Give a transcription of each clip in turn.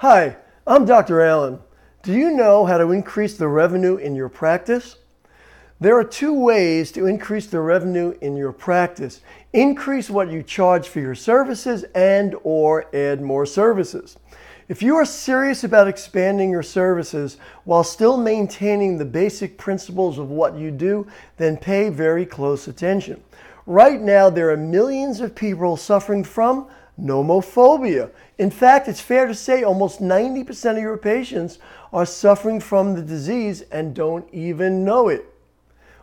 Hi, I'm Dr. Allen. Do you know how to increase the revenue in your practice? There are two ways to increase the revenue in your practice. Increase what you charge for your services and or add more services. If you are serious about expanding your services while still maintaining the basic principles of what you do, then pay very close attention. Right now, there are millions of people suffering from nomophobia. In fact, it's fair to say almost 90% of your patients are suffering from the disease and don't even know it.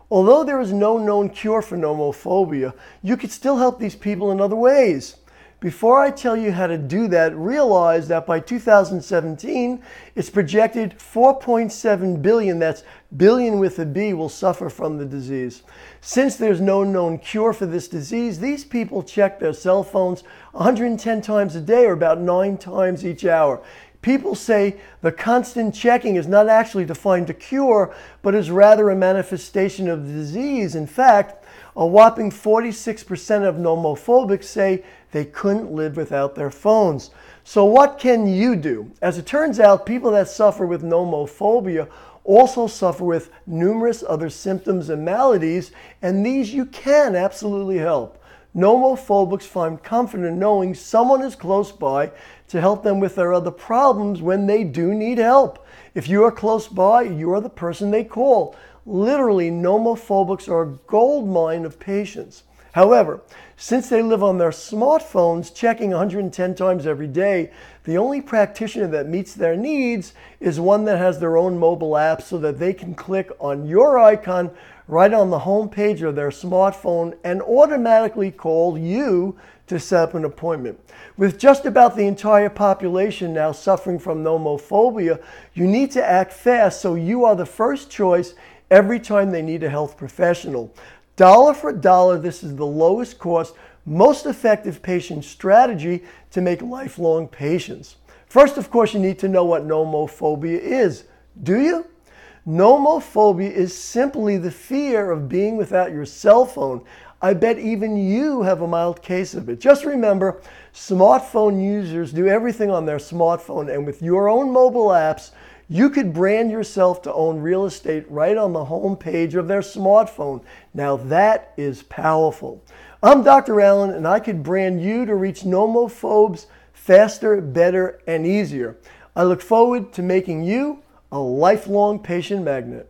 Although there is no known cure for nomophobia, you could still help these people in other ways. Before I tell you how to do that, realize that by 2017, it's projected 4.7 billion, that's billion with a B, will suffer from the disease. Since there's no known cure for this disease, these people check their cell phones 110 times a day or about nine times each hour. People say the constant checking is not actually to find a cure, but is rather a manifestation of the disease. In fact, a whopping 46% of nomophobics say they couldn't live without their phones. So, what can you do? As it turns out, people that suffer with nomophobia also suffer with numerous other symptoms and maladies, and these you can absolutely help. Nomophobics find comfort in knowing someone is close by to help them with their other problems when they do need help. If you are close by, you are the person they call. Literally, nomophobics are a gold mine of patients. However, since they live on their smartphones, checking 110 times every day, the only practitioner that meets their needs is one that has their own mobile app so that they can click on your icon right on the home page of their smartphone and automatically call you to set up an appointment. With just about the entire population now suffering from nomophobia, you need to act fast so you are the first choice every time they need a health professional. Dollar for dollar, this is the lowest cost, most effective patient strategy to make lifelong patients. First, of course, you need to know what nomophobia is. Do you? Nomophobia is simply the fear of being without your cell phone. I bet even you have a mild case of it. Just remember, smartphone users do everything on their smartphone, and with your own mobile apps, you could brand yourself to own real estate right on the home page of their smartphone. Now that is powerful. I'm Dr. Allen, and I could brand you to reach nomophobes faster, better, and easier. I look forward to making you a lifelong patient magnet.